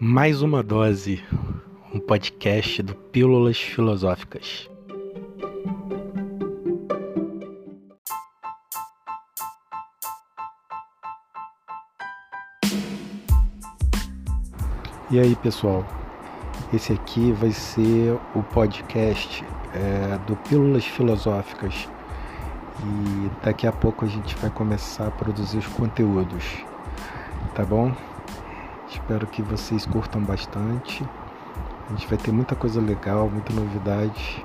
Mais uma dose, um podcast do Pílulas Filosóficas. E aí, pessoal? Esse aqui vai ser o podcast é, do Pílulas Filosóficas e daqui a pouco a gente vai começar a produzir os conteúdos, tá bom? Espero que vocês curtam bastante. A gente vai ter muita coisa legal, muita novidade,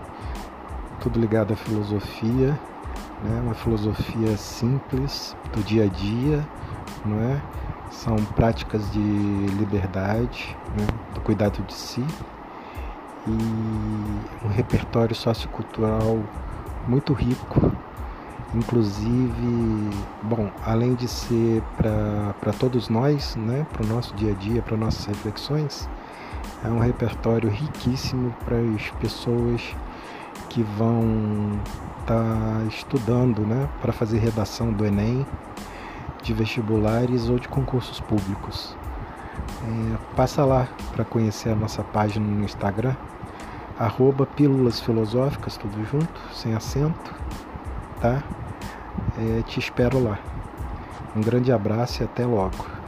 tudo ligado à filosofia, né? Uma filosofia simples do dia a dia, não é? São práticas de liberdade, né? do cuidado de si e um repertório sociocultural muito rico Inclusive, bom, além de ser para todos nós, né, para o nosso dia a dia, para nossas reflexões, é um repertório riquíssimo para as pessoas que vão estar tá estudando né, para fazer redação do Enem, de vestibulares ou de concursos públicos. É, passa lá para conhecer a nossa página no Instagram, arroba Pílulas Filosóficas, tudo junto, sem acento, tá? É, te espero lá. Um grande abraço e até logo.